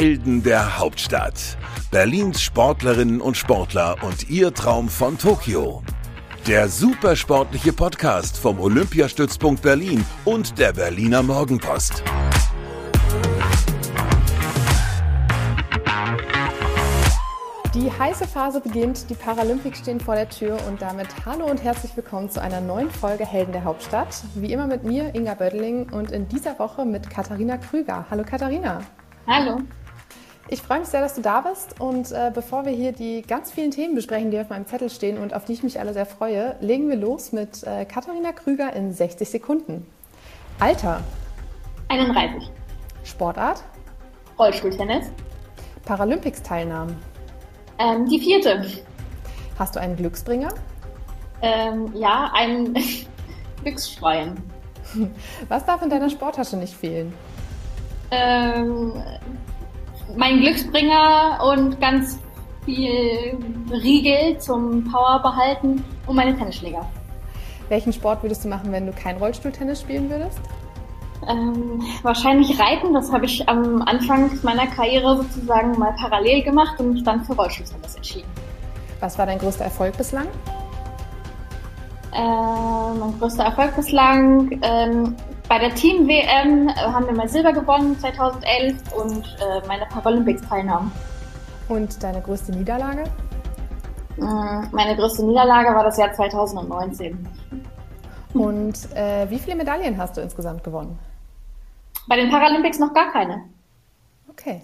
Helden der Hauptstadt. Berlins Sportlerinnen und Sportler und ihr Traum von Tokio. Der supersportliche Podcast vom Olympiastützpunkt Berlin und der Berliner Morgenpost. Die heiße Phase beginnt, die Paralympics stehen vor der Tür und damit hallo und herzlich willkommen zu einer neuen Folge Helden der Hauptstadt. Wie immer mit mir, Inga Bödeling und in dieser Woche mit Katharina Krüger. Hallo Katharina. Hallo. Ich freue mich sehr, dass du da bist und äh, bevor wir hier die ganz vielen Themen besprechen, die auf meinem Zettel stehen und auf die ich mich alle sehr freue, legen wir los mit äh, Katharina Krüger in 60 Sekunden. Alter. 31. Sportart. Rollstuhltennis. Paralympics-Teilnahmen. Ähm, die vierte. Hast du einen Glücksbringer? Ähm, ja, ein Glücksschwein. Was darf in deiner Sporttasche nicht fehlen? Ähm, mein Glücksbringer und ganz viel Riegel zum Power behalten und meine Tennisschläger. Welchen Sport würdest du machen, wenn du kein Rollstuhltennis spielen würdest? Ähm, wahrscheinlich Reiten, das habe ich am Anfang meiner Karriere sozusagen mal parallel gemacht und mich dann für Rollstuhltennis entschieden. Was war dein größter Erfolg bislang? Äh, mein größter Erfolg bislang. Ähm, bei der Team-WM äh, haben wir mal Silber gewonnen 2011 und äh, meine Paralympics-Teilnahmen. Und deine größte Niederlage? Äh, meine größte Niederlage war das Jahr 2019. Und äh, wie viele Medaillen hast du insgesamt gewonnen? Bei den Paralympics noch gar keine. Okay.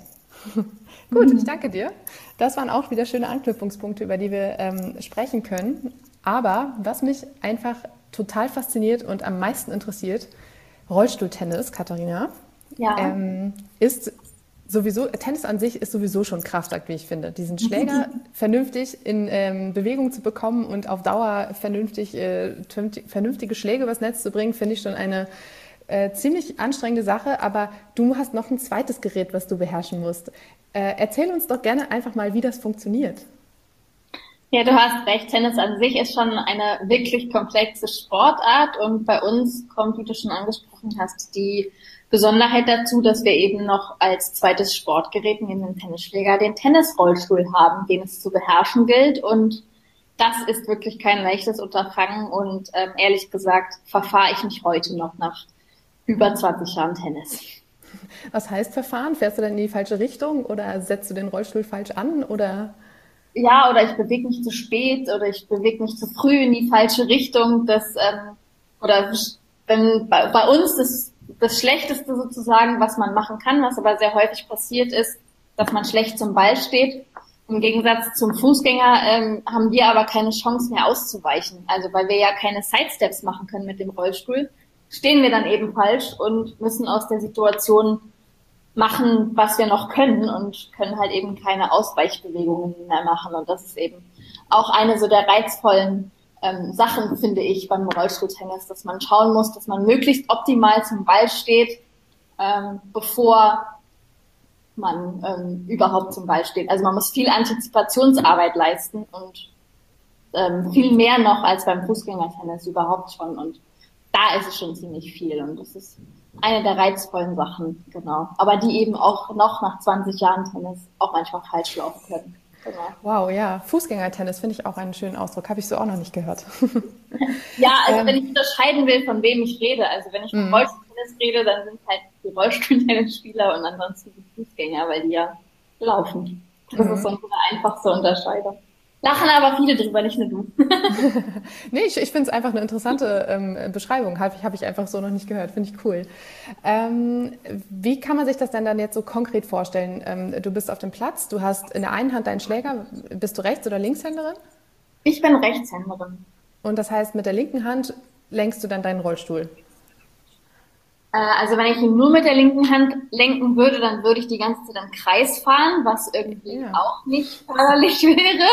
Gut, ich danke dir. Das waren auch wieder schöne Anknüpfungspunkte, über die wir ähm, sprechen können. Aber was mich einfach total fasziniert und am meisten interessiert, Rollstuhltennis, Katharina, ja. ähm, ist sowieso, Tennis an sich ist sowieso schon Kraftakt, wie ich finde. Diesen Schläger vernünftig in ähm, Bewegung zu bekommen und auf Dauer vernünftig, äh, vernünftige Schläge übers Netz zu bringen, finde ich schon eine äh, ziemlich anstrengende Sache. Aber du hast noch ein zweites Gerät, was du beherrschen musst. Äh, erzähl uns doch gerne einfach mal, wie das funktioniert. Ja, du hast recht. Tennis an sich ist schon eine wirklich komplexe Sportart und bei uns kommt, wie du schon angesprochen hast, die Besonderheit dazu, dass wir eben noch als zweites Sportgerät neben dem Tennisschläger den Tennisrollstuhl haben, den es zu beherrschen gilt. Und das ist wirklich kein leichtes Unterfangen. Und ähm, ehrlich gesagt verfahre ich mich heute noch nach über 20 Jahren Tennis. Was heißt Verfahren? Fährst du dann in die falsche Richtung oder setzt du den Rollstuhl falsch an oder? Ja, oder ich bewege mich zu spät oder ich bewege mich zu früh in die falsche Richtung. Das ähm, oder wenn bei, bei uns das das Schlechteste sozusagen, was man machen kann, was aber sehr häufig passiert ist, dass man schlecht zum Ball steht. Im Gegensatz zum Fußgänger ähm, haben wir aber keine Chance mehr auszuweichen. Also weil wir ja keine Sidesteps machen können mit dem Rollstuhl, stehen wir dann eben falsch und müssen aus der Situation machen, was wir noch können und können halt eben keine Ausweichbewegungen mehr machen. Und das ist eben auch eine so der reizvollen ähm, Sachen, finde ich, beim Rollstuhltennis, dass man schauen muss, dass man möglichst optimal zum Ball steht, ähm, bevor man ähm, überhaupt zum Ball steht. Also man muss viel Antizipationsarbeit leisten und ähm, viel mehr noch als beim Fußgängertennis überhaupt schon. Und da ist es schon ziemlich viel und das ist eine der reizvollen Sachen, genau. Aber die eben auch noch nach 20 Jahren Tennis auch manchmal falsch laufen können. Genau. Wow, ja. Fußgängertennis finde ich auch einen schönen Ausdruck. Habe ich so auch noch nicht gehört. ja, also ähm, wenn ich unterscheiden will, von wem ich rede, also wenn ich von mhm. Rollstuhltennis rede, dann sind halt die Rollstuhltennisspieler und ansonsten die Fußgänger, weil die ja laufen. Das mhm. ist so eine einfachste Unterscheidung. Lachen aber viele drüber, nicht nur du. nee, ich, ich finde es einfach eine interessante ähm, Beschreibung. Habe ich, hab ich einfach so noch nicht gehört. Finde ich cool. Ähm, wie kann man sich das denn dann jetzt so konkret vorstellen? Ähm, du bist auf dem Platz, du hast in der einen Hand deinen Schläger. Bist du Rechts- oder Linkshänderin? Ich bin Rechtshänderin. Und das heißt, mit der linken Hand lenkst du dann deinen Rollstuhl? Äh, also wenn ich ihn nur mit der linken Hand lenken würde, dann würde ich die ganze Zeit im Kreis fahren, was irgendwie ja. auch nicht förderlich wäre.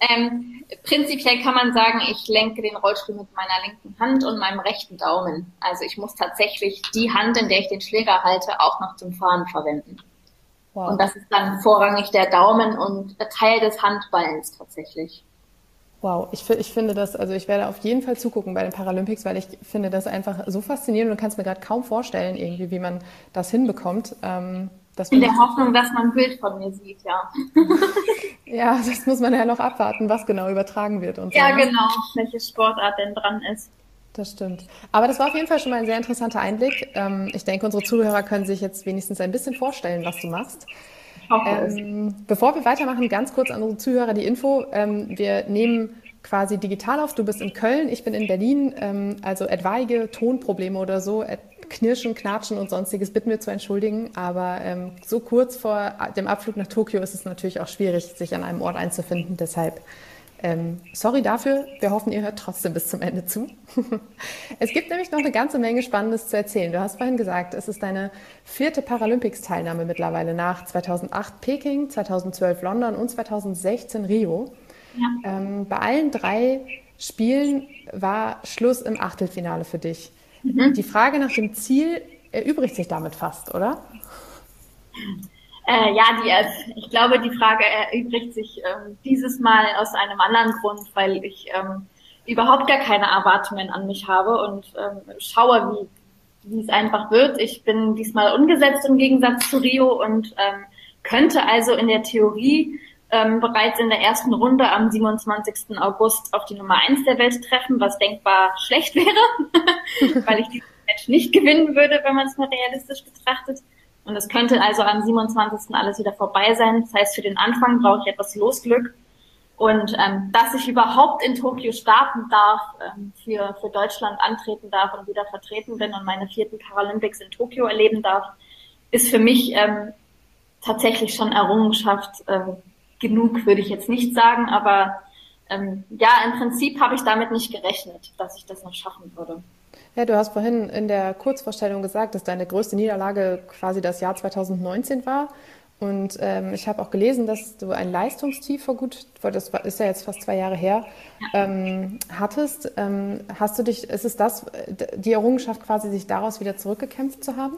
Ähm, prinzipiell kann man sagen, ich lenke den Rollstuhl mit meiner linken Hand und meinem rechten Daumen. Also ich muss tatsächlich die Hand, in der ich den Schläger halte, auch noch zum Fahren verwenden. Wow. Und das ist dann vorrangig der Daumen und Teil des Handballens tatsächlich. Wow, ich, ich finde das, also ich werde auf jeden Fall zugucken bei den Paralympics, weil ich finde das einfach so faszinierend und du kannst mir gerade kaum vorstellen, irgendwie, wie man das hinbekommt. Ähm, In der Hoffnung, dass man ein Bild von mir sieht, ja. ja, das muss man ja noch abwarten, was genau übertragen wird. Und so. Ja, ne? genau, welche Sportart denn dran ist. Das stimmt. Aber das war auf jeden Fall schon mal ein sehr interessanter Einblick. Ähm, ich denke, unsere Zuhörer können sich jetzt wenigstens ein bisschen vorstellen, was du machst. Ähm, bevor wir weitermachen, ganz kurz an unsere Zuhörer die Info. Ähm, wir nehmen quasi digital auf. Du bist in Köln, ich bin in Berlin. Ähm, also etwaige Tonprobleme oder so, Knirschen, Knatschen und sonstiges bitten wir zu entschuldigen. Aber ähm, so kurz vor dem Abflug nach Tokio ist es natürlich auch schwierig, sich an einem Ort einzufinden. Deshalb ähm, sorry dafür. Wir hoffen, ihr hört trotzdem bis zum Ende zu. es gibt nämlich noch eine ganze Menge Spannendes zu erzählen. Du hast vorhin gesagt, es ist deine vierte Paralympics-Teilnahme mittlerweile nach 2008 Peking, 2012 London und 2016 Rio. Ja. Ähm, bei allen drei Spielen war Schluss im Achtelfinale für dich. Mhm. Die Frage nach dem Ziel erübrigt sich damit fast, oder? Äh, ja, die, ich glaube, die Frage erübrigt sich ähm, dieses Mal aus einem anderen Grund, weil ich ähm, überhaupt gar keine Erwartungen an mich habe und ähm, schaue, wie, wie es einfach wird. Ich bin diesmal ungesetzt im Gegensatz zu Rio und ähm, könnte also in der Theorie ähm, bereits in der ersten Runde am 27. August auf die Nummer eins der Welt treffen, was denkbar schlecht wäre, weil ich dieses Match nicht gewinnen würde, wenn man es mal realistisch betrachtet. Und es könnte also am 27. alles wieder vorbei sein. Das heißt, für den Anfang brauche ich etwas Losglück. Und ähm, dass ich überhaupt in Tokio starten darf, ähm, für, für Deutschland antreten darf und wieder vertreten bin und meine vierten Paralympics in Tokio erleben darf, ist für mich ähm, tatsächlich schon Errungenschaft ähm, genug, würde ich jetzt nicht sagen. Aber ähm, ja, im Prinzip habe ich damit nicht gerechnet, dass ich das noch schaffen würde. Ja, du hast vorhin in der Kurzvorstellung gesagt, dass deine größte Niederlage quasi das Jahr 2019 war. Und ähm, ich habe auch gelesen, dass du ein Leistungstief vor gut, das ist ja jetzt fast zwei Jahre her, ähm, hattest. Ähm, hast du dich, ist es das, die Errungenschaft quasi, sich daraus wieder zurückgekämpft zu haben?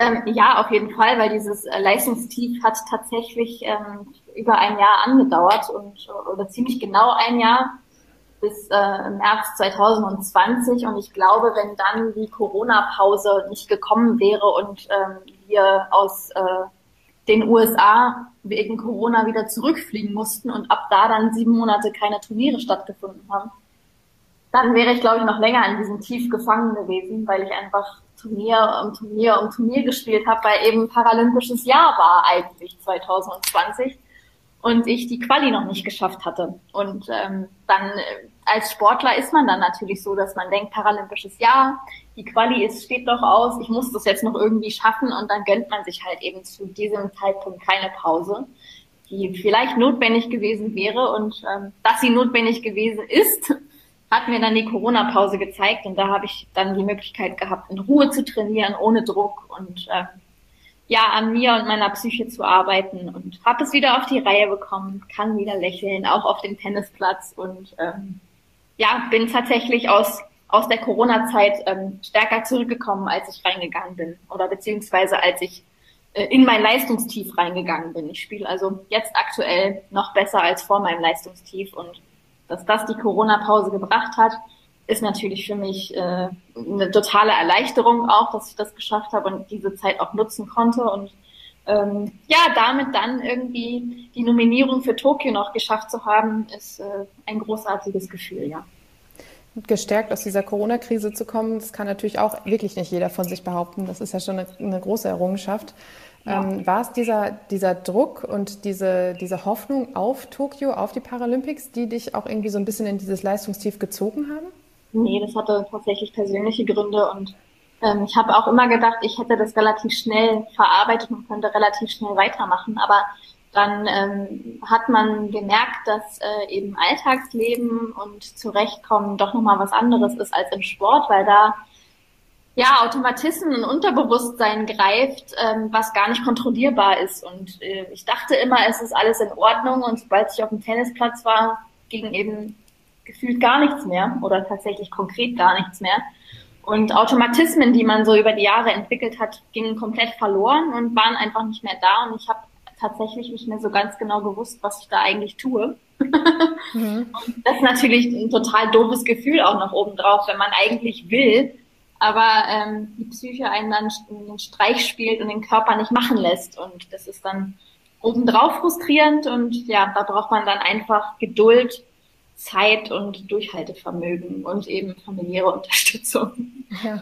Ähm, ja, auf jeden Fall, weil dieses äh, Leistungstief hat tatsächlich ähm, über ein Jahr angedauert und oder ziemlich genau ein Jahr bis äh, März 2020 und ich glaube, wenn dann die Corona-Pause nicht gekommen wäre und ähm, wir aus äh, den USA wegen Corona wieder zurückfliegen mussten und ab da dann sieben Monate keine Turniere stattgefunden haben, dann wäre ich, glaube ich, noch länger in diesem Tief gefangen gewesen, weil ich einfach Turnier um Turnier um Turnier gespielt habe, weil eben Paralympisches Jahr war eigentlich 2020 und ich die Quali noch nicht geschafft hatte. Und ähm, dann äh, als Sportler ist man dann natürlich so, dass man denkt, paralympisches Jahr, die Quali ist, steht doch aus, ich muss das jetzt noch irgendwie schaffen. Und dann gönnt man sich halt eben zu diesem Zeitpunkt keine Pause, die vielleicht notwendig gewesen wäre. Und ähm, dass sie notwendig gewesen ist, hat mir dann die Corona-Pause gezeigt. Und da habe ich dann die Möglichkeit gehabt, in Ruhe zu trainieren, ohne Druck. Und äh, ja, an mir und meiner Psyche zu arbeiten und habe es wieder auf die Reihe bekommen, kann wieder lächeln, auch auf dem Tennisplatz und ähm, ja, bin tatsächlich aus, aus der Corona-Zeit ähm, stärker zurückgekommen, als ich reingegangen bin oder beziehungsweise als ich äh, in mein Leistungstief reingegangen bin. Ich spiele also jetzt aktuell noch besser als vor meinem Leistungstief und dass das die Corona-Pause gebracht hat, ist natürlich für mich äh, eine totale Erleichterung auch, dass ich das geschafft habe und diese Zeit auch nutzen konnte und ähm, ja, damit dann irgendwie die Nominierung für Tokio noch geschafft zu haben, ist äh, ein großartiges Gefühl, ja. Gestärkt aus dieser Corona-Krise zu kommen, das kann natürlich auch wirklich nicht jeder von sich behaupten. Das ist ja schon eine, eine große Errungenschaft. Ja. Ähm, war es dieser, dieser Druck und diese, diese Hoffnung auf Tokio, auf die Paralympics, die dich auch irgendwie so ein bisschen in dieses Leistungstief gezogen haben? Nee, das hatte tatsächlich persönliche Gründe und ähm, ich habe auch immer gedacht, ich hätte das relativ schnell verarbeitet und könnte relativ schnell weitermachen, aber dann ähm, hat man gemerkt, dass äh, eben Alltagsleben und Zurechtkommen doch nochmal was anderes ist als im Sport, weil da ja Automatismen und Unterbewusstsein greift, ähm, was gar nicht kontrollierbar ist. Und äh, ich dachte immer, es ist alles in Ordnung und sobald ich auf dem Tennisplatz war, ging eben gefühlt gar nichts mehr oder tatsächlich konkret gar nichts mehr. Und Automatismen, die man so über die Jahre entwickelt hat, gingen komplett verloren und waren einfach nicht mehr da. Und ich habe tatsächlich nicht mehr so ganz genau gewusst, was ich da eigentlich tue. mhm. Und das ist natürlich ein total doofes Gefühl auch noch obendrauf, wenn man eigentlich will, aber ähm, die Psyche einen dann einen Streich spielt und den Körper nicht machen lässt. Und das ist dann obendrauf frustrierend und ja, da braucht man dann einfach Geduld, Zeit und Durchhaltevermögen und eben familiäre Unterstützung. Ja.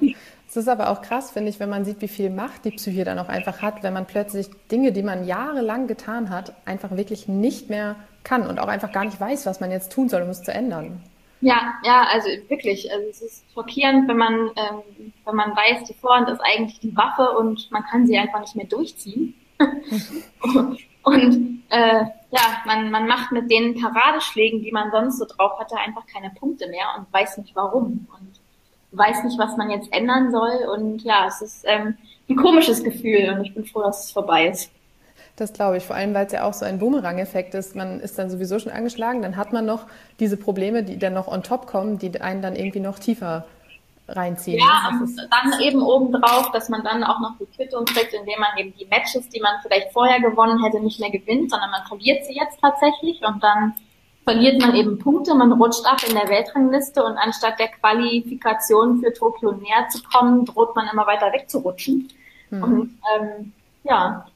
Es ist aber auch krass, finde ich, wenn man sieht, wie viel Macht die Psyche dann auch einfach hat, wenn man plötzlich Dinge, die man jahrelang getan hat, einfach wirklich nicht mehr kann und auch einfach gar nicht weiß, was man jetzt tun soll, um es zu ändern. Ja, ja, also wirklich. Also es ist schockierend, wenn man, ähm, wenn man weiß, die Vorhand ist eigentlich die Waffe und man kann sie einfach nicht mehr durchziehen. und äh, ja, man, man macht mit den Paradeschlägen, die man sonst so drauf hatte, einfach keine Punkte mehr und weiß nicht warum. Und weiß nicht, was man jetzt ändern soll. Und ja, es ist ähm, ein komisches Gefühl und ich bin froh, dass es vorbei ist. Das glaube ich, vor allem, weil es ja auch so ein Boomerang-Effekt ist. Man ist dann sowieso schon angeschlagen, dann hat man noch diese Probleme, die dann noch on top kommen, die einen dann irgendwie noch tiefer reinziehen. Ja, und dann eben obendrauf, dass man dann auch noch die Quittung kriegt, indem man eben die Matches, die man vielleicht vorher gewonnen hätte, nicht mehr gewinnt, sondern man verliert sie jetzt tatsächlich und dann verliert man eben Punkte, man rutscht ab in der Weltrangliste und anstatt der Qualifikation für Tokio näher zu kommen, droht man immer weiter wegzurutschen. Mhm. Und ähm, ja,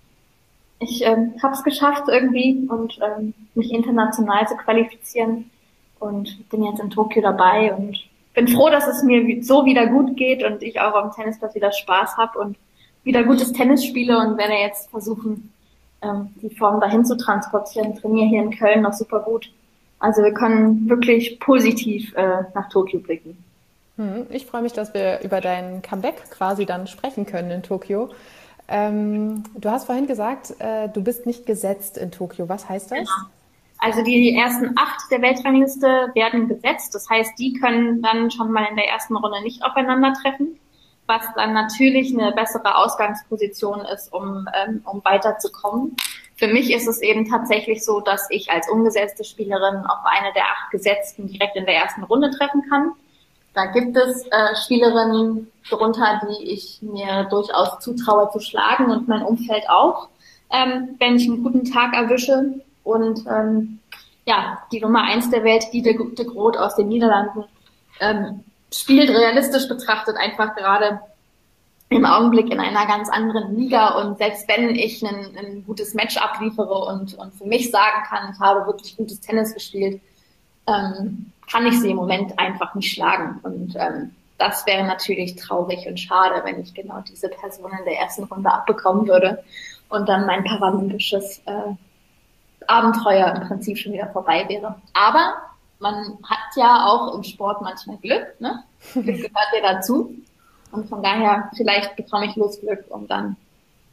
ich ähm, habe es geschafft irgendwie und ähm, mich international zu qualifizieren und bin jetzt in Tokio dabei und bin froh, dass es mir so wieder gut geht und ich auch am Tennisplatz wieder Spaß habe und wieder gutes Tennis spiele und werde jetzt versuchen, ähm, die Form dahin zu transportieren. Trainiere hier in Köln noch super gut also wir können wirklich positiv äh, nach Tokio blicken. Hm, ich freue mich, dass wir über dein Comeback quasi dann sprechen können in Tokio. Ähm, du hast vorhin gesagt, äh, du bist nicht gesetzt in Tokio. Was heißt das? Genau. Also die ersten acht der Weltrangliste werden gesetzt. Das heißt, die können dann schon mal in der ersten Runde nicht aufeinandertreffen, was dann natürlich eine bessere Ausgangsposition ist, um, ähm, um weiterzukommen. Für mich ist es eben tatsächlich so, dass ich als ungesetzte Spielerin auf eine der acht Gesetzten direkt in der ersten Runde treffen kann. Da gibt es äh, Spielerinnen darunter, die ich mir durchaus zutraue zu schlagen und mein Umfeld auch, ähm, wenn ich einen guten Tag erwische. Und ähm, ja, die Nummer eins der Welt, die de, Groot aus den Niederlanden, ähm, spielt realistisch betrachtet einfach gerade im Augenblick in einer ganz anderen Liga und selbst wenn ich ein, ein gutes Match abliefere und, und für mich sagen kann, ich habe wirklich gutes Tennis gespielt, ähm, kann ich sie im Moment einfach nicht schlagen. Und ähm, das wäre natürlich traurig und schade, wenn ich genau diese Person in der ersten Runde abbekommen würde und dann mein paralympisches äh, Abenteuer im Prinzip schon wieder vorbei wäre. Aber man hat ja auch im Sport manchmal Glück, ne? Glück gehört ja dazu. Und von daher, vielleicht bekomme ich Losglück und dann,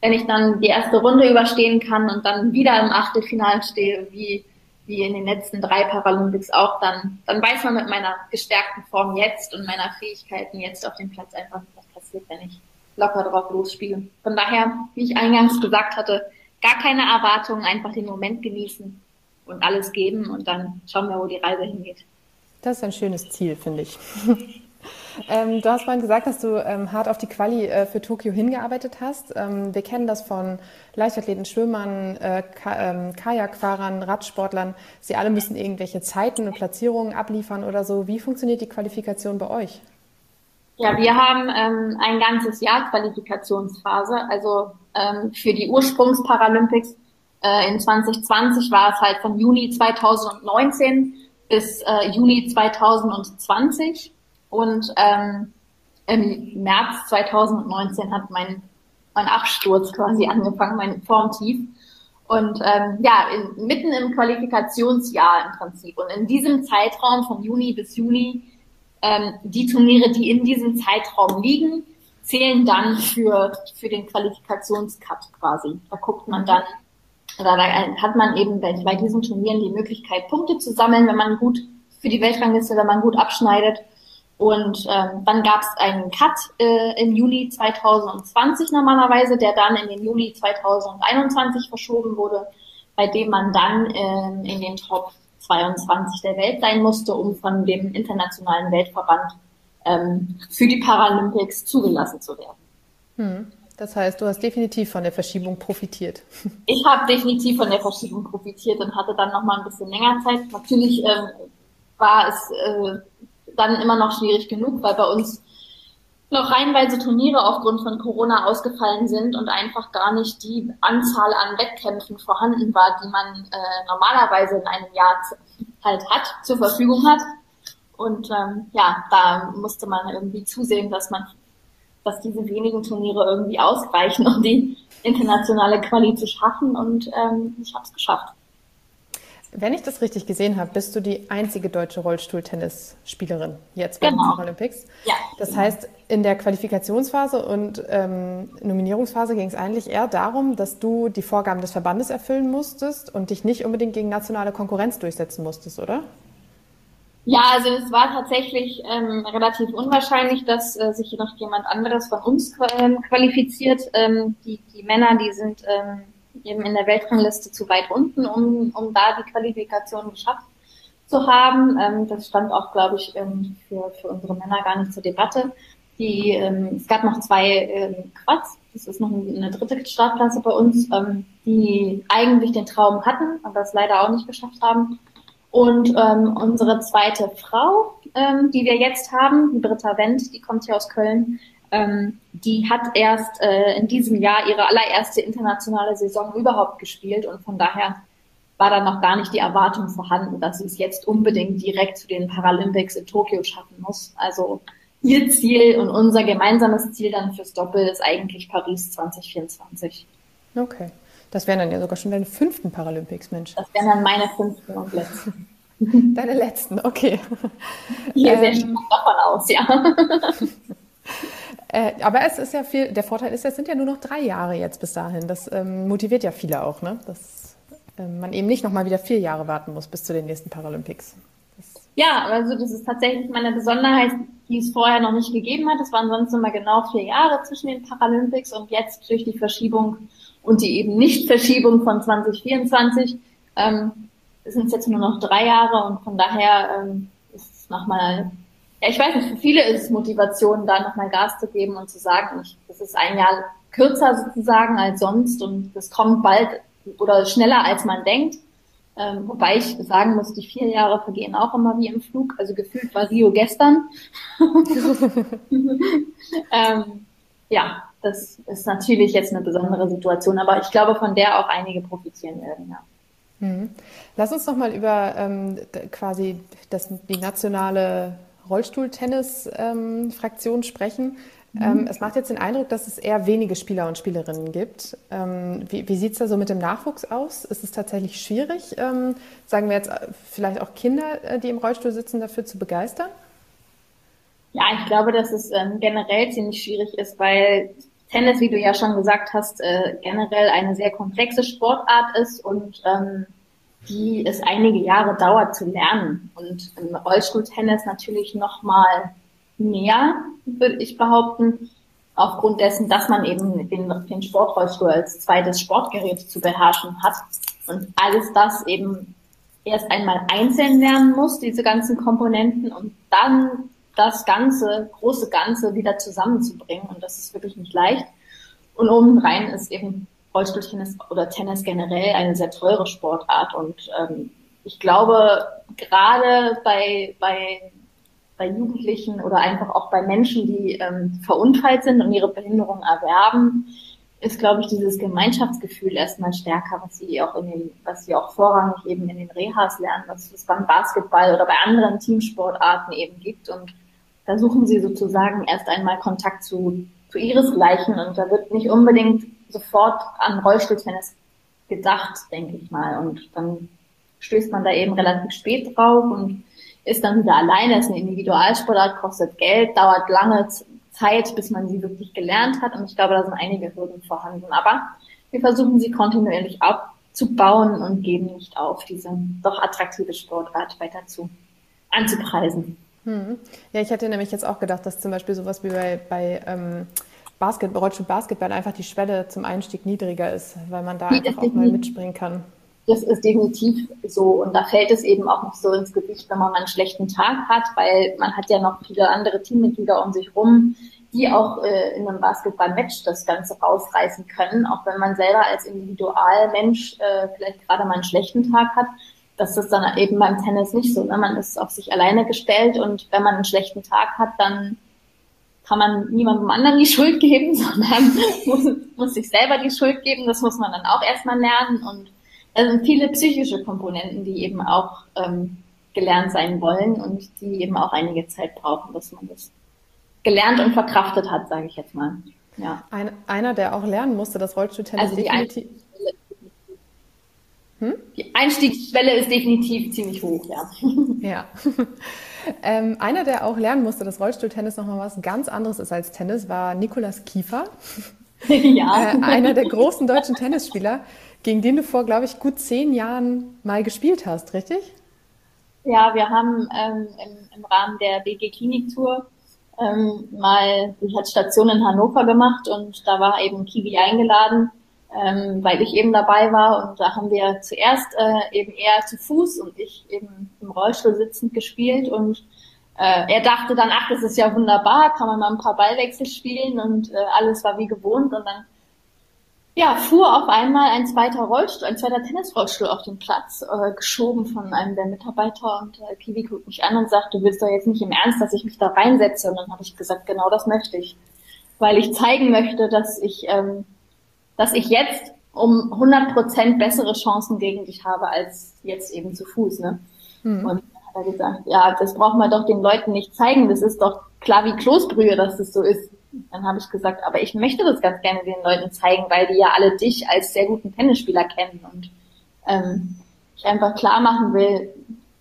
wenn ich dann die erste Runde überstehen kann und dann wieder im Achtelfinale stehe, wie, wie in den letzten drei Paralympics auch, dann, dann weiß man mit meiner gestärkten Form jetzt und meiner Fähigkeiten jetzt auf dem Platz einfach, was passiert, wenn ich locker drauf losspiele. Von daher, wie ich eingangs gesagt hatte, gar keine Erwartungen, einfach den Moment genießen und alles geben und dann schauen wir, wo die Reise hingeht. Das ist ein schönes Ziel, finde ich. Ähm, du hast vorhin gesagt, dass du ähm, hart auf die Quali äh, für Tokio hingearbeitet hast. Ähm, wir kennen das von Leichtathleten, Schwimmern, äh, Ka ähm, Kajakfahrern, Radsportlern. Sie alle müssen irgendwelche Zeiten und Platzierungen abliefern oder so. Wie funktioniert die Qualifikation bei euch? Ja, wir haben ähm, ein ganzes Jahr Qualifikationsphase. Also ähm, für die Ursprungsparalympics äh, in 2020 war es halt von Juni 2019 bis äh, Juni 2020. Und ähm, im März 2019 hat mein, mein Absturz quasi angefangen, mein Formtief. Und ähm, ja, in, mitten im Qualifikationsjahr im Prinzip. Und in diesem Zeitraum von Juni bis Juni, ähm, die Turniere, die in diesem Zeitraum liegen, zählen dann für, für den Qualifikationscut quasi. Da guckt man dann, oder da hat man eben bei, bei diesen Turnieren die Möglichkeit, Punkte zu sammeln, wenn man gut für die Weltrangliste, wenn man gut abschneidet. Und ähm, dann gab es einen Cut äh, im Juli 2020 normalerweise, der dann in den Juli 2021 verschoben wurde, bei dem man dann ähm, in den Top 22 der Welt sein musste, um von dem internationalen Weltverband ähm, für die Paralympics zugelassen zu werden. Hm. Das heißt, du hast definitiv von der Verschiebung profitiert. Ich habe definitiv von der Verschiebung profitiert und hatte dann noch mal ein bisschen länger Zeit. Natürlich ähm, war es äh, dann immer noch schwierig genug, weil bei uns noch reihenweise Turniere aufgrund von Corona ausgefallen sind und einfach gar nicht die Anzahl an Wettkämpfen vorhanden war, die man äh, normalerweise in einem Jahr halt hat, zur Verfügung hat. Und ähm, ja, da musste man irgendwie zusehen, dass man, dass diese wenigen Turniere irgendwie ausreichen, um die internationale Quali zu schaffen. Und ähm, ich habe es geschafft. Wenn ich das richtig gesehen habe, bist du die einzige deutsche Rollstuhltennisspielerin jetzt bei genau. den Paralympics. Ja. Das heißt, in der Qualifikationsphase und ähm, Nominierungsphase ging es eigentlich eher darum, dass du die Vorgaben des Verbandes erfüllen musstest und dich nicht unbedingt gegen nationale Konkurrenz durchsetzen musstest, oder? Ja, also es war tatsächlich ähm, relativ unwahrscheinlich, dass äh, sich noch jemand anderes von uns ähm, qualifiziert. Ähm, die, die Männer, die sind ähm, eben in der Weltrangliste zu weit unten, um, um da die Qualifikation geschafft zu haben. Ähm, das stand auch, glaube ich, ähm, für, für unsere Männer gar nicht zur Debatte. Die, ähm, es gab noch zwei ähm, Quads, das ist noch eine dritte Startklasse bei uns, ähm, die eigentlich den Traum hatten, aber es leider auch nicht geschafft haben. Und ähm, unsere zweite Frau, ähm, die wir jetzt haben, die Britta Wendt, die kommt hier aus Köln, ähm, die hat erst äh, in diesem Jahr ihre allererste internationale Saison überhaupt gespielt und von daher war da noch gar nicht die Erwartung vorhanden, dass sie es jetzt unbedingt direkt zu den Paralympics in Tokio schaffen muss. Also ihr Ziel und unser gemeinsames Ziel dann fürs Doppel ist eigentlich Paris 2024. Okay. Das wären dann ja sogar schon deine fünften Paralympics, Mensch. Das wären dann meine fünften und letzten. Deine letzten, okay. Hier ähm, sehr stark davon aus, ja. Äh, aber es ist ja viel, der Vorteil ist, es sind ja nur noch drei Jahre jetzt bis dahin. Das ähm, motiviert ja viele auch, ne? dass äh, man eben nicht nochmal wieder vier Jahre warten muss bis zu den nächsten Paralympics. Das ja, also das ist tatsächlich meine Besonderheit, die es vorher noch nicht gegeben hat. Es waren sonst immer genau vier Jahre zwischen den Paralympics und jetzt durch die Verschiebung und die eben Nicht-Verschiebung von 2024 ähm, sind es jetzt nur noch drei Jahre und von daher ähm, ist es nochmal ja, ich weiß nicht, für viele ist es Motivation, da nochmal Gas zu geben und zu sagen, ich, das ist ein Jahr kürzer sozusagen als sonst und das kommt bald oder schneller als man denkt. Ähm, wobei ich sagen muss, die vier Jahre vergehen auch immer wie im Flug. Also gefühlt war Rio gestern. ähm, ja, das ist natürlich jetzt eine besondere Situation, aber ich glaube, von der auch einige profitieren werden, ja. Mhm. Lass uns noch mal über ähm, quasi das, die nationale Rollstuhltennis-Fraktion ähm, sprechen. Mhm. Ähm, es macht jetzt den Eindruck, dass es eher wenige Spieler und Spielerinnen gibt. Ähm, wie wie sieht es da so mit dem Nachwuchs aus? Ist es tatsächlich schwierig, ähm, sagen wir jetzt äh, vielleicht auch Kinder, äh, die im Rollstuhl sitzen, dafür zu begeistern? Ja, ich glaube, dass es ähm, generell ziemlich schwierig ist, weil Tennis, wie du ja schon gesagt hast, äh, generell eine sehr komplexe Sportart ist und ähm, die es einige Jahre dauert zu lernen. Und im Rollstuhltennis natürlich noch mal mehr, würde ich behaupten, aufgrund dessen, dass man eben den, den Sportrollstuhl als zweites Sportgerät zu beherrschen hat und alles das eben erst einmal einzeln lernen muss, diese ganzen Komponenten und dann das ganze, große Ganze wieder zusammenzubringen. Und das ist wirklich nicht leicht. Und oben rein ist eben Rollstuhltennis oder Tennis generell eine sehr teure Sportart und ähm, ich glaube, gerade bei, bei, bei Jugendlichen oder einfach auch bei Menschen, die ähm, verunfallt sind und ihre Behinderung erwerben, ist, glaube ich, dieses Gemeinschaftsgefühl erstmal stärker, was sie auch in den, was sie auch vorrangig eben in den Rehas lernen, was es beim Basketball oder bei anderen Teamsportarten eben gibt. Und da suchen sie sozusagen erst einmal Kontakt zu, zu ihresgleichen und da wird nicht unbedingt sofort an Rollstuhltennis gedacht, denke ich mal. Und dann stößt man da eben relativ spät drauf und ist dann wieder alleine. Ist eine Individualsportart, kostet Geld, dauert lange Zeit, bis man sie wirklich gelernt hat. Und ich glaube, da sind einige Hürden vorhanden. Aber wir versuchen sie kontinuierlich aufzubauen und geben nicht auf, diese doch attraktive Sportart weiter zu anzupreisen. Hm. Ja, ich hätte nämlich jetzt auch gedacht, dass zum Beispiel sowas wie bei, bei ähm, Basketball, Rollstuhl Basketball einfach die Schwelle zum Einstieg niedriger ist, weil man da einfach auch mal mitspringen kann. Das ist definitiv so. Und da fällt es eben auch noch so ins Gewicht, wenn man mal einen schlechten Tag hat, weil man hat ja noch viele andere Teammitglieder um sich rum, die auch äh, in einem Basketball-Match das Ganze rausreißen können, auch wenn man selber als Individualmensch äh, vielleicht gerade mal einen schlechten Tag hat. Das ist dann eben beim Tennis nicht so. Ne? Man ist auf sich alleine gestellt und wenn man einen schlechten Tag hat, dann kann man niemandem anderen die Schuld geben, sondern muss, muss sich selber die Schuld geben. Das muss man dann auch erstmal lernen. Und es sind viele psychische Komponenten, die eben auch ähm, gelernt sein wollen und die eben auch einige Zeit brauchen, bis man das gelernt und verkraftet hat, sage ich jetzt mal. Ja. Ein, einer, der auch lernen musste, das Rollstuhltennis also definitiv. Hm? Die Einstiegsschwelle ist definitiv ziemlich hoch, ja. Ja. Ähm, einer, der auch lernen musste, dass Rollstuhltennis nochmal was ganz anderes ist als Tennis, war Nikolas Kiefer. Ja. Äh, einer der großen deutschen Tennisspieler, gegen den du vor, glaube ich, gut zehn Jahren mal gespielt hast, richtig? Ja, wir haben ähm, im, im, Rahmen der BG Klinik Tour ähm, mal, ich hatte Station in Hannover gemacht und da war eben Kiwi eingeladen, ähm, weil ich eben dabei war und da haben wir zuerst äh, eben eher zu Fuß und ich eben im Rollstuhl sitzend gespielt und äh, er dachte dann, ach, das ist ja wunderbar, kann man mal ein paar Ballwechsel spielen und äh, alles war wie gewohnt und dann ja, fuhr auf einmal ein zweiter Rollstuhl, ein zweiter Tennisrollstuhl auf den Platz, äh, geschoben von einem der Mitarbeiter und äh, Kiwi guckt mich an und sagt, du willst doch jetzt nicht im Ernst, dass ich mich da reinsetze. Und dann habe ich gesagt, genau das möchte ich. Weil ich zeigen möchte, dass ich, ähm, dass ich jetzt um 100 Prozent bessere Chancen gegen dich habe als jetzt eben zu Fuß. Ne? Mhm. Und dann hat er gesagt, ja, das braucht man doch den Leuten nicht zeigen. Das ist doch klar wie Kloßbrühe, dass das so ist. Dann habe ich gesagt, aber ich möchte das ganz gerne den Leuten zeigen, weil die ja alle dich als sehr guten Tennisspieler kennen und ähm, ich einfach klar machen will,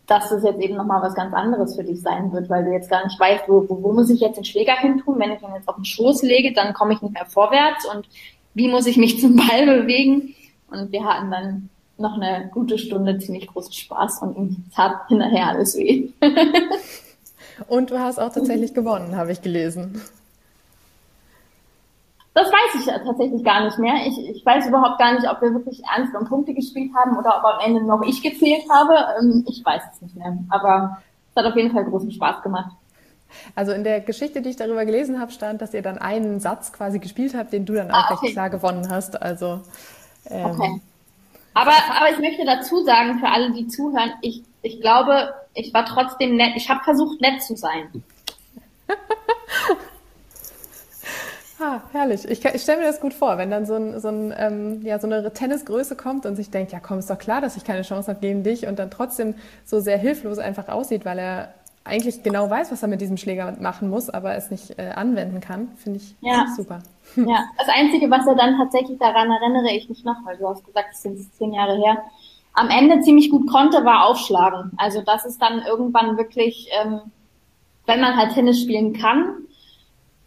dass es jetzt eben nochmal was ganz anderes für dich sein wird, weil du jetzt gar nicht weißt, wo, wo, wo muss ich jetzt den Schläger hin tun? Wenn ich ihn jetzt auf den Schoß lege, dann komme ich nicht mehr vorwärts und wie muss ich mich zum Ball bewegen? Und wir hatten dann noch eine gute Stunde ziemlich großen Spaß und ihm tat hinterher alles weh. und du hast auch tatsächlich gewonnen, habe ich gelesen. Das weiß ich ja tatsächlich gar nicht mehr. Ich, ich weiß überhaupt gar nicht, ob wir wirklich ernst um Punkte gespielt haben oder ob am Ende noch ich gezählt habe. Ähm, ich weiß es nicht mehr. Aber es hat auf jeden Fall großen Spaß gemacht. Also in der Geschichte, die ich darüber gelesen habe, stand, dass ihr dann einen Satz quasi gespielt habt, den du dann auch ah, okay. klar gewonnen hast. Also ähm, okay. Aber, aber ich möchte dazu sagen, für alle, die zuhören, ich, ich glaube, ich war trotzdem nett. Ich habe versucht, nett zu sein. Ah, herrlich. Ich, ich stelle mir das gut vor, wenn dann so, ein, so, ein, ähm, ja, so eine Tennisgröße kommt und sich denkt, ja komm, ist doch klar, dass ich keine Chance habe gegen dich und dann trotzdem so sehr hilflos einfach aussieht, weil er eigentlich genau weiß, was er mit diesem Schläger machen muss, aber es nicht äh, anwenden kann, finde ich ja. super. Ja, das Einzige, was er dann tatsächlich daran erinnere ich mich noch, weil du hast gesagt, es sind zehn Jahre her, am Ende ziemlich gut konnte, war Aufschlagen. Also das ist dann irgendwann wirklich, ähm, wenn man halt Tennis spielen kann,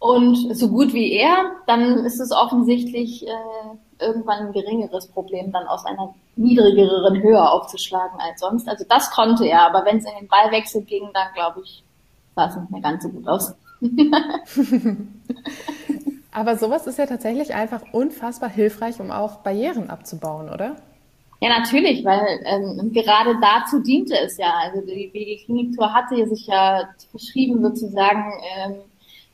und so gut wie er, dann ist es offensichtlich äh, irgendwann ein geringeres Problem, dann aus einer niedrigeren Höhe aufzuschlagen als sonst. Also das konnte er, aber wenn es in den Ballwechsel ging, dann glaube ich, sah es nicht mehr ganz so gut aus. aber sowas ist ja tatsächlich einfach unfassbar hilfreich, um auch Barrieren abzubauen, oder? Ja, natürlich, weil ähm, gerade dazu diente es ja. Also die BG Klinik Tour hatte sich ja verschrieben sozusagen, ähm,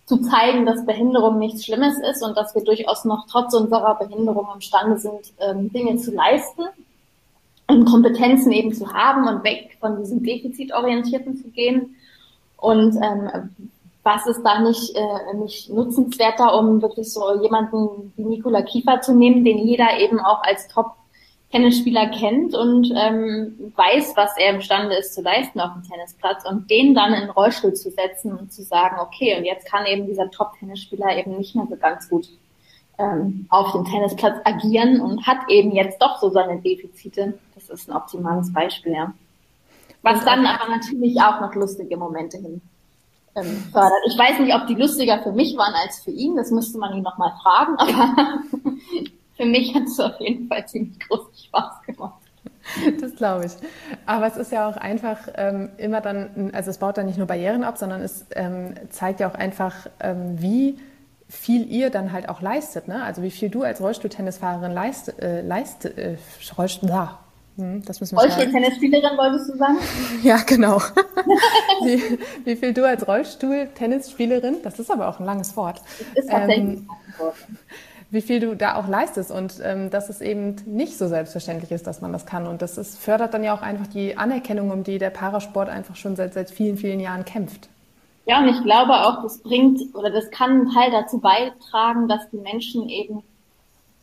zu zeigen, dass Behinderung nichts Schlimmes ist und dass wir durchaus noch trotz unserer Behinderung imstande sind, ähm, Dinge zu leisten und Kompetenzen eben zu haben und weg von diesem Defizitorientierten zu gehen. Und ähm, was ist da nicht, äh, nicht nutzenswerter, um wirklich so jemanden wie Nikola Kiefer zu nehmen, den jeder eben auch als Top Tennisspieler kennt und ähm, weiß, was er imstande ist zu leisten auf dem Tennisplatz und den dann in den Rollstuhl zu setzen und zu sagen, okay, und jetzt kann eben dieser Top-Tennisspieler eben nicht mehr so ganz gut ähm, auf dem Tennisplatz agieren und hat eben jetzt doch so seine Defizite. Das ist ein optimales Beispiel, ja. Was dann aber natürlich auch noch lustige Momente hin ähm, fördert. Ich weiß nicht, ob die lustiger für mich waren als für ihn, das müsste man ihn nochmal fragen, aber für mich hat es auf jeden Fall ziemlich großen Spaß gemacht. Das glaube ich. Aber es ist ja auch einfach ähm, immer dann, also es baut dann nicht nur Barrieren ab, sondern es ähm, zeigt ja auch einfach, ähm, wie viel ihr dann halt auch leistet. Ne? Also wie viel du als Rollstuhltennisfahrerin leist, äh, leist, äh, Rollstuhl, ja, hm, das müssen wir Rollstuhl-Tennisspielerin wolltest du sagen? Ja, genau. wie, wie, viel du als Rollstuhl-Tennisspielerin, das ist aber auch ein langes Wort. Das ist tatsächlich ähm, ein Wort wie viel du da auch leistest und ähm, dass es eben nicht so selbstverständlich ist, dass man das kann. Und das ist, fördert dann ja auch einfach die Anerkennung, um die der Parasport einfach schon seit, seit vielen, vielen Jahren kämpft. Ja, und ich glaube auch, das bringt oder das kann einen Teil dazu beitragen, dass die Menschen eben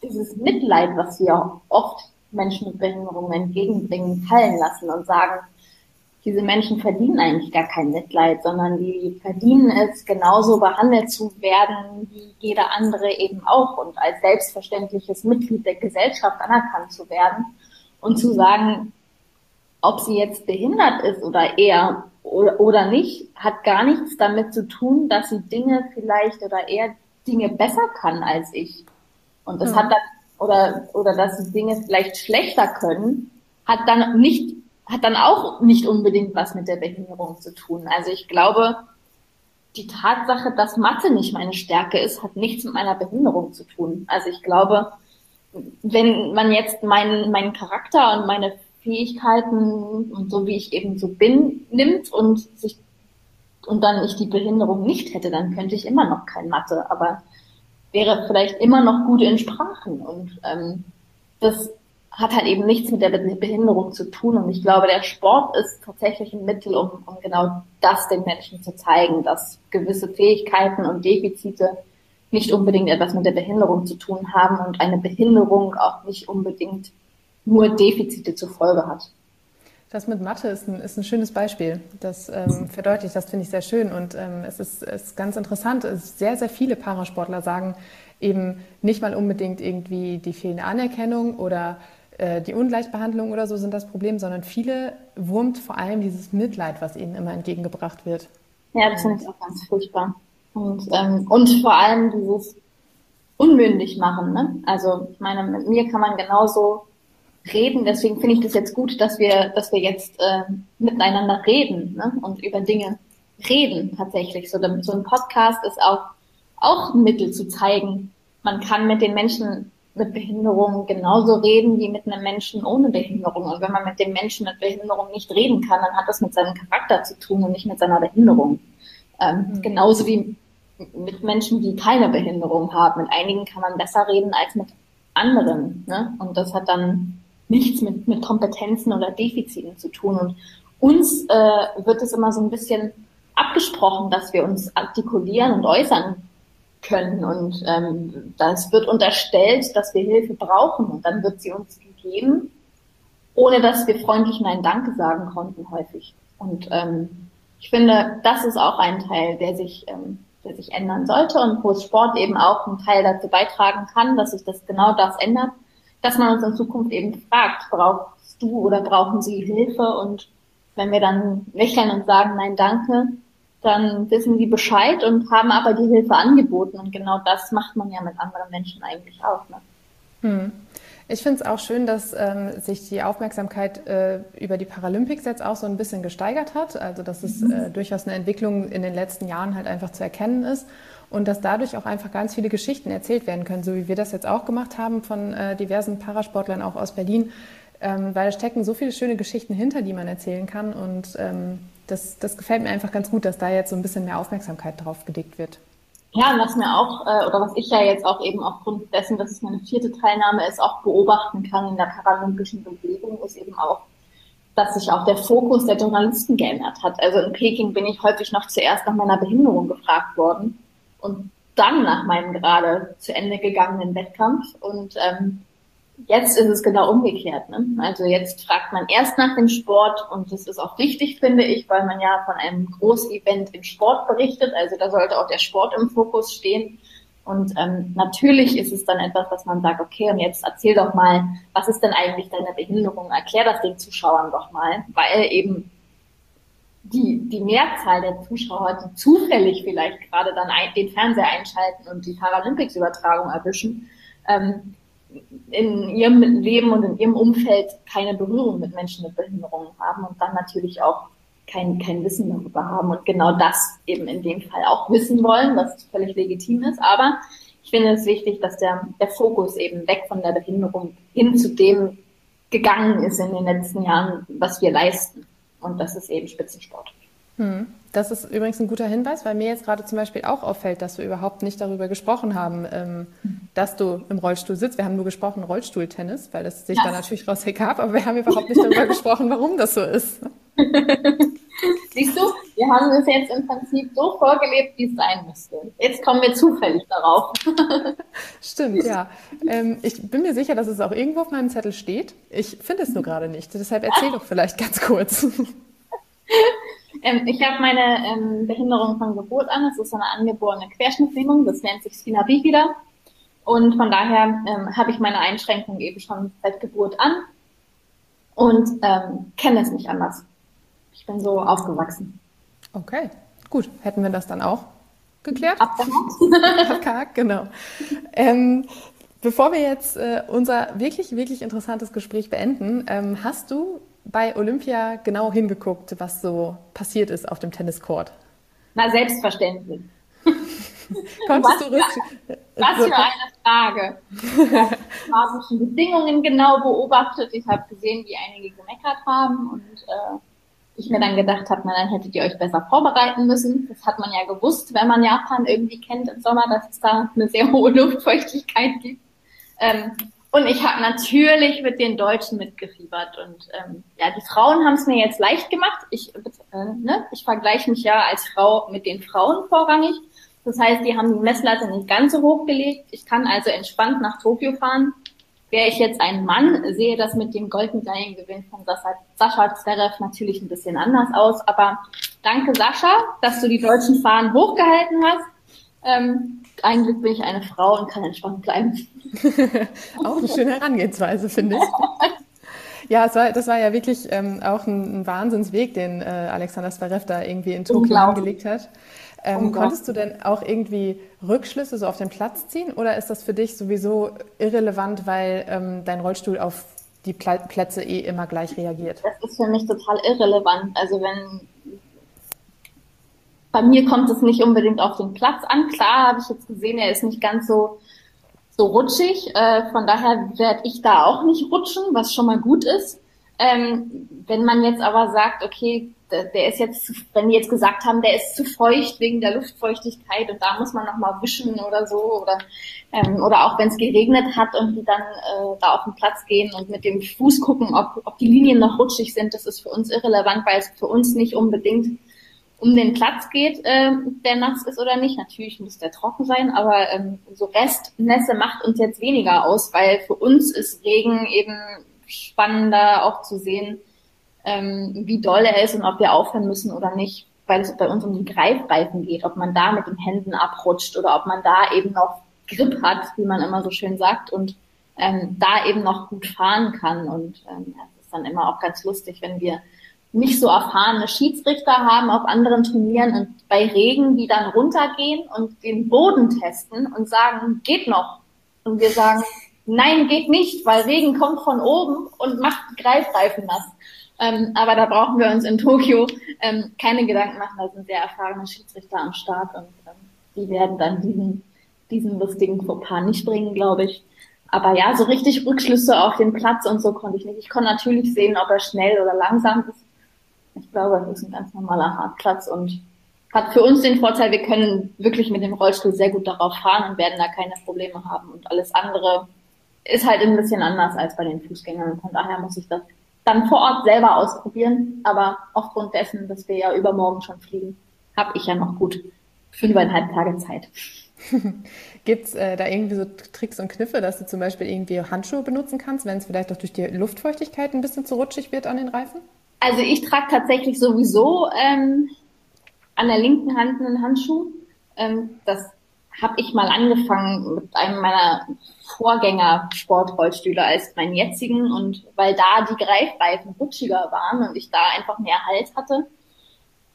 dieses Mitleid, was wir oft Menschen mit Behinderungen entgegenbringen, fallen lassen und sagen, diese Menschen verdienen eigentlich gar kein Mitleid, sondern die verdienen es, genauso behandelt zu werden wie jeder andere eben auch und als selbstverständliches Mitglied der Gesellschaft anerkannt zu werden und zu sagen, ob sie jetzt behindert ist oder eher oder, oder nicht, hat gar nichts damit zu tun, dass sie Dinge vielleicht oder eher Dinge besser kann als ich. Und das mhm. hat dann, oder, oder dass sie Dinge vielleicht schlechter können, hat dann nicht hat dann auch nicht unbedingt was mit der Behinderung zu tun. Also ich glaube, die Tatsache, dass Mathe nicht meine Stärke ist, hat nichts mit meiner Behinderung zu tun. Also ich glaube, wenn man jetzt meinen, meinen Charakter und meine Fähigkeiten und so wie ich eben so bin, nimmt und sich und dann ich die Behinderung nicht hätte, dann könnte ich immer noch kein Mathe, aber wäre vielleicht immer noch gut in Sprachen. Und ähm, das hat halt eben nichts mit der Behinderung zu tun. Und ich glaube, der Sport ist tatsächlich ein Mittel, um, um genau das den Menschen zu zeigen, dass gewisse Fähigkeiten und Defizite nicht unbedingt etwas mit der Behinderung zu tun haben und eine Behinderung auch nicht unbedingt nur Defizite zur Folge hat. Das mit Mathe ist ein, ist ein schönes Beispiel. Das ähm, verdeutlicht, das finde ich sehr schön. Und ähm, es ist, ist ganz interessant. Sehr, sehr viele Parasportler sagen eben nicht mal unbedingt irgendwie die fehlende Anerkennung oder die Ungleichbehandlung oder so sind das Problem, sondern viele wurmt vor allem dieses Mitleid, was ihnen immer entgegengebracht wird. Ja, das finde ich auch ganz furchtbar. Und, ähm, und vor allem dieses unmündig machen. Ne? Also ich meine, mit mir kann man genauso reden. Deswegen finde ich das jetzt gut, dass wir, dass wir jetzt äh, miteinander reden ne? und über Dinge reden tatsächlich. So, so ein Podcast ist auch auch ein Mittel zu zeigen, man kann mit den Menschen mit Behinderung genauso reden wie mit einem Menschen ohne Behinderung. Und wenn man mit dem Menschen mit Behinderung nicht reden kann, dann hat das mit seinem Charakter zu tun und nicht mit seiner Behinderung. Ähm, mhm. Genauso wie mit Menschen, die keine Behinderung haben. Mit einigen kann man besser reden als mit anderen. Ne? Und das hat dann nichts mit, mit Kompetenzen oder Defiziten zu tun. Und uns äh, wird es immer so ein bisschen abgesprochen, dass wir uns artikulieren und äußern können. Und ähm, das wird unterstellt, dass wir Hilfe brauchen und dann wird sie uns gegeben, ohne dass wir freundlich Nein Danke sagen konnten häufig. Und ähm, ich finde, das ist auch ein Teil, der sich, ähm, der sich ändern sollte und wo Sport eben auch einen Teil dazu beitragen kann, dass sich das genau das ändert, dass man uns in Zukunft eben fragt, brauchst du oder brauchen sie Hilfe? Und wenn wir dann lächeln und sagen Nein Danke, dann wissen die Bescheid und haben aber die Hilfe angeboten. Und genau das macht man ja mit anderen Menschen eigentlich auch. Ne? Hm. Ich finde es auch schön, dass ähm, sich die Aufmerksamkeit äh, über die Paralympics jetzt auch so ein bisschen gesteigert hat. Also dass es mhm. äh, durchaus eine Entwicklung in den letzten Jahren halt einfach zu erkennen ist und dass dadurch auch einfach ganz viele Geschichten erzählt werden können, so wie wir das jetzt auch gemacht haben von äh, diversen Parasportlern auch aus Berlin, ähm, weil da stecken so viele schöne Geschichten hinter, die man erzählen kann und ähm, das, das gefällt mir einfach ganz gut, dass da jetzt so ein bisschen mehr Aufmerksamkeit drauf gelegt wird. Ja, was mir auch, äh, oder was ich ja jetzt auch eben aufgrund dessen, dass es meine vierte Teilnahme ist, auch beobachten kann in der paralympischen Bewegung, ist eben auch, dass sich auch der Fokus der Journalisten geändert hat. Also in Peking bin ich häufig noch zuerst nach meiner Behinderung gefragt worden und dann nach meinem gerade zu Ende gegangenen Wettkampf. Und ähm, Jetzt ist es genau umgekehrt. Ne? Also jetzt fragt man erst nach dem Sport und das ist auch wichtig, finde ich, weil man ja von einem Großevent im Sport berichtet. Also da sollte auch der Sport im Fokus stehen. Und ähm, natürlich ist es dann etwas, was man sagt, okay, und jetzt erzähl doch mal, was ist denn eigentlich deine Behinderung? Erklär das den Zuschauern doch mal, weil eben die, die Mehrzahl der Zuschauer, die zufällig vielleicht gerade dann ein, den Fernseher einschalten und die Paralympics-Übertragung erwischen, ähm, in ihrem Leben und in ihrem Umfeld keine Berührung mit Menschen mit Behinderungen haben und dann natürlich auch kein, kein Wissen darüber haben und genau das eben in dem Fall auch wissen wollen, was völlig legitim ist. Aber ich finde es wichtig, dass der, der Fokus eben weg von der Behinderung hin zu dem gegangen ist in den letzten Jahren, was wir leisten. Und das ist eben Spitzensport. Hm. Das ist übrigens ein guter Hinweis, weil mir jetzt gerade zum Beispiel auch auffällt, dass wir überhaupt nicht darüber gesprochen haben, ähm, dass du im Rollstuhl sitzt. Wir haben nur gesprochen Rollstuhltennis, weil das sich ja. da natürlich raus ergab, aber wir haben überhaupt nicht darüber gesprochen, warum das so ist. Siehst du, wir haben es jetzt im Prinzip so vorgelebt, wie es sein müsste. Jetzt kommen wir zufällig darauf. Stimmt, ja. Ähm, ich bin mir sicher, dass es auch irgendwo auf meinem Zettel steht. Ich finde es nur gerade nicht. Deshalb erzähl doch vielleicht ganz kurz. Ähm, ich habe meine ähm, Behinderung von Geburt an. Es ist eine angeborene Querschnittlähmung. Das nennt sich Spina bifida. Und von daher ähm, habe ich meine Einschränkung eben schon seit Geburt an und ähm, kenne es nicht anders. Ich bin so aufgewachsen. Okay, gut. Hätten wir das dann auch geklärt? Abgehakt. Abgehakt, genau. Ähm, bevor wir jetzt äh, unser wirklich, wirklich interessantes Gespräch beenden, ähm, hast du bei Olympia genau hingeguckt, was so passiert ist auf dem Tenniscourt? Na, selbstverständlich. Konntest was, du für, was für eine Frage. Ich habe schon Bedingungen genau beobachtet. Ich habe gesehen, wie einige gemeckert haben und äh, ich mir dann gedacht habe, na dann hättet ihr euch besser vorbereiten müssen. Das hat man ja gewusst, wenn man Japan irgendwie kennt im Sommer, dass es da eine sehr hohe Luftfeuchtigkeit gibt. Ähm, und ich habe natürlich mit den Deutschen mitgefiebert. Und ähm, ja, die Frauen haben es mir jetzt leicht gemacht. Ich, äh, ne, ich vergleiche mich ja als Frau mit den Frauen vorrangig. Das heißt, die haben die Messlatte nicht ganz so hoch gelegt. Ich kann also entspannt nach Tokio fahren. Wäre ich jetzt ein Mann, sehe das mit dem Goldmedaillengewinn von Sascha Zverev natürlich ein bisschen anders aus. Aber danke Sascha, dass du die deutschen Fahnen hochgehalten hast. Ähm, eigentlich bin ich eine Frau und kann entspannt bleiben. auch eine schöne Herangehensweise, finde ich. Ja, war, das war ja wirklich ähm, auch ein, ein, Wahnsinnsweg, den äh, Alexander Zverev da irgendwie in Tokio angelegt hat. Ähm, konntest du denn auch irgendwie Rückschlüsse so auf den Platz ziehen oder ist das für dich sowieso irrelevant, weil ähm, dein Rollstuhl auf die Plätze eh immer gleich reagiert? Das ist für mich total irrelevant. Also wenn bei mir kommt es nicht unbedingt auf den Platz an. Klar habe ich jetzt gesehen, er ist nicht ganz so so rutschig. Äh, von daher werde ich da auch nicht rutschen, was schon mal gut ist. Ähm, wenn man jetzt aber sagt, okay, der, der ist jetzt, zu, wenn die jetzt gesagt haben, der ist zu feucht wegen der Luftfeuchtigkeit und da muss man nochmal wischen oder so oder ähm, oder auch wenn es geregnet hat und die dann äh, da auf den Platz gehen und mit dem Fuß gucken, ob, ob die Linien noch rutschig sind, das ist für uns irrelevant, weil es für uns nicht unbedingt um den Platz geht, äh, der nass ist oder nicht. Natürlich muss der trocken sein, aber ähm, so Restnässe macht uns jetzt weniger aus, weil für uns ist Regen eben spannender auch zu sehen, ähm, wie doll er ist und ob wir aufhören müssen oder nicht, weil es bei uns um die Greifreifen geht, ob man da mit den Händen abrutscht oder ob man da eben noch Grip hat, wie man immer so schön sagt, und ähm, da eben noch gut fahren kann. Und ähm, das ist dann immer auch ganz lustig, wenn wir nicht so erfahrene Schiedsrichter haben auf anderen Turnieren und bei Regen, die dann runtergehen und den Boden testen und sagen, geht noch. Und wir sagen, nein, geht nicht, weil Regen kommt von oben und macht Greifreifen nass. Ähm, aber da brauchen wir uns in Tokio ähm, keine Gedanken machen, da sind sehr erfahrene Schiedsrichter am Start und ähm, die werden dann diesen, diesen lustigen Fauxpas nicht bringen, glaube ich. Aber ja, so richtig Rückschlüsse auf den Platz und so konnte ich nicht. Ich konnte natürlich sehen, ob er schnell oder langsam ist ich glaube, das ist ein ganz normaler Hartplatz und hat für uns den Vorteil, wir können wirklich mit dem Rollstuhl sehr gut darauf fahren und werden da keine Probleme haben. Und alles andere ist halt ein bisschen anders als bei den Fußgängern. Von daher muss ich das dann vor Ort selber ausprobieren. Aber aufgrund dessen, dass wir ja übermorgen schon fliegen, habe ich ja noch gut fünfeinhalb Tage Zeit. Gibt es äh, da irgendwie so Tricks und Kniffe, dass du zum Beispiel irgendwie Handschuhe benutzen kannst, wenn es vielleicht auch durch die Luftfeuchtigkeit ein bisschen zu rutschig wird an den Reifen? Also ich trage tatsächlich sowieso ähm, an der linken Hand einen Handschuh. Ähm, das habe ich mal angefangen mit einem meiner Vorgänger Sportrollstühle als meinen jetzigen und weil da die Greifreifen rutschiger waren und ich da einfach mehr Halt hatte.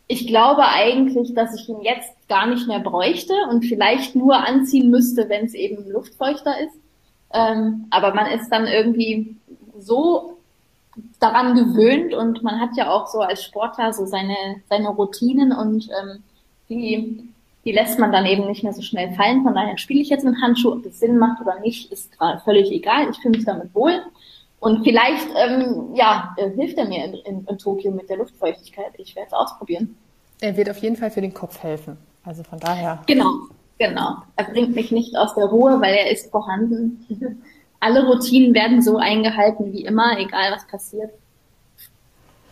Ich glaube eigentlich, dass ich ihn jetzt gar nicht mehr bräuchte und vielleicht nur anziehen müsste, wenn es eben luftfeuchter ist. Ähm, aber man ist dann irgendwie so daran gewöhnt und man hat ja auch so als Sportler so seine, seine Routinen und ähm, die, die lässt man dann eben nicht mehr so schnell fallen. Von daher spiele ich jetzt mit Handschuh, ob das Sinn macht oder nicht, ist gerade völlig egal. Ich fühle mich damit wohl. Und vielleicht, ähm, ja, äh, hilft er mir in, in, in Tokio mit der Luftfeuchtigkeit. Ich werde es ausprobieren. Er wird auf jeden Fall für den Kopf helfen. Also von daher. Genau, genau. Er bringt mich nicht aus der Ruhe, weil er ist vorhanden alle Routinen werden so eingehalten wie immer, egal was passiert.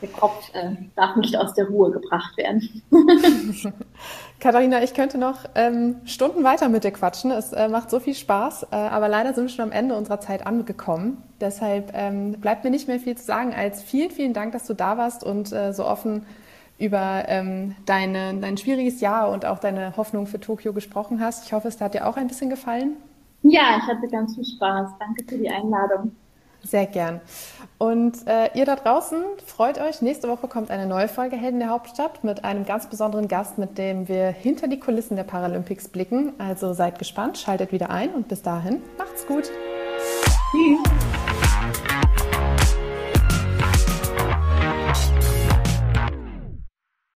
der Kopf äh, darf nicht aus der Ruhe gebracht werden. Katharina, ich könnte noch ähm, Stunden weiter mit dir quatschen. Es äh, macht so viel Spaß, äh, aber leider sind wir schon am Ende unserer Zeit angekommen. Deshalb ähm, bleibt mir nicht mehr viel zu sagen als vielen, vielen Dank, dass du da warst und äh, so offen über ähm, deine, dein schwieriges Jahr und auch deine Hoffnung für Tokio gesprochen hast. Ich hoffe, es hat dir auch ein bisschen gefallen. Ja, ich hatte ganz viel Spaß. Danke für die Einladung. Sehr gern. Und äh, ihr da draußen freut euch. Nächste Woche kommt eine neue Folge Helden der Hauptstadt mit einem ganz besonderen Gast, mit dem wir hinter die Kulissen der Paralympics blicken. Also seid gespannt, schaltet wieder ein und bis dahin macht's gut. Tschüss.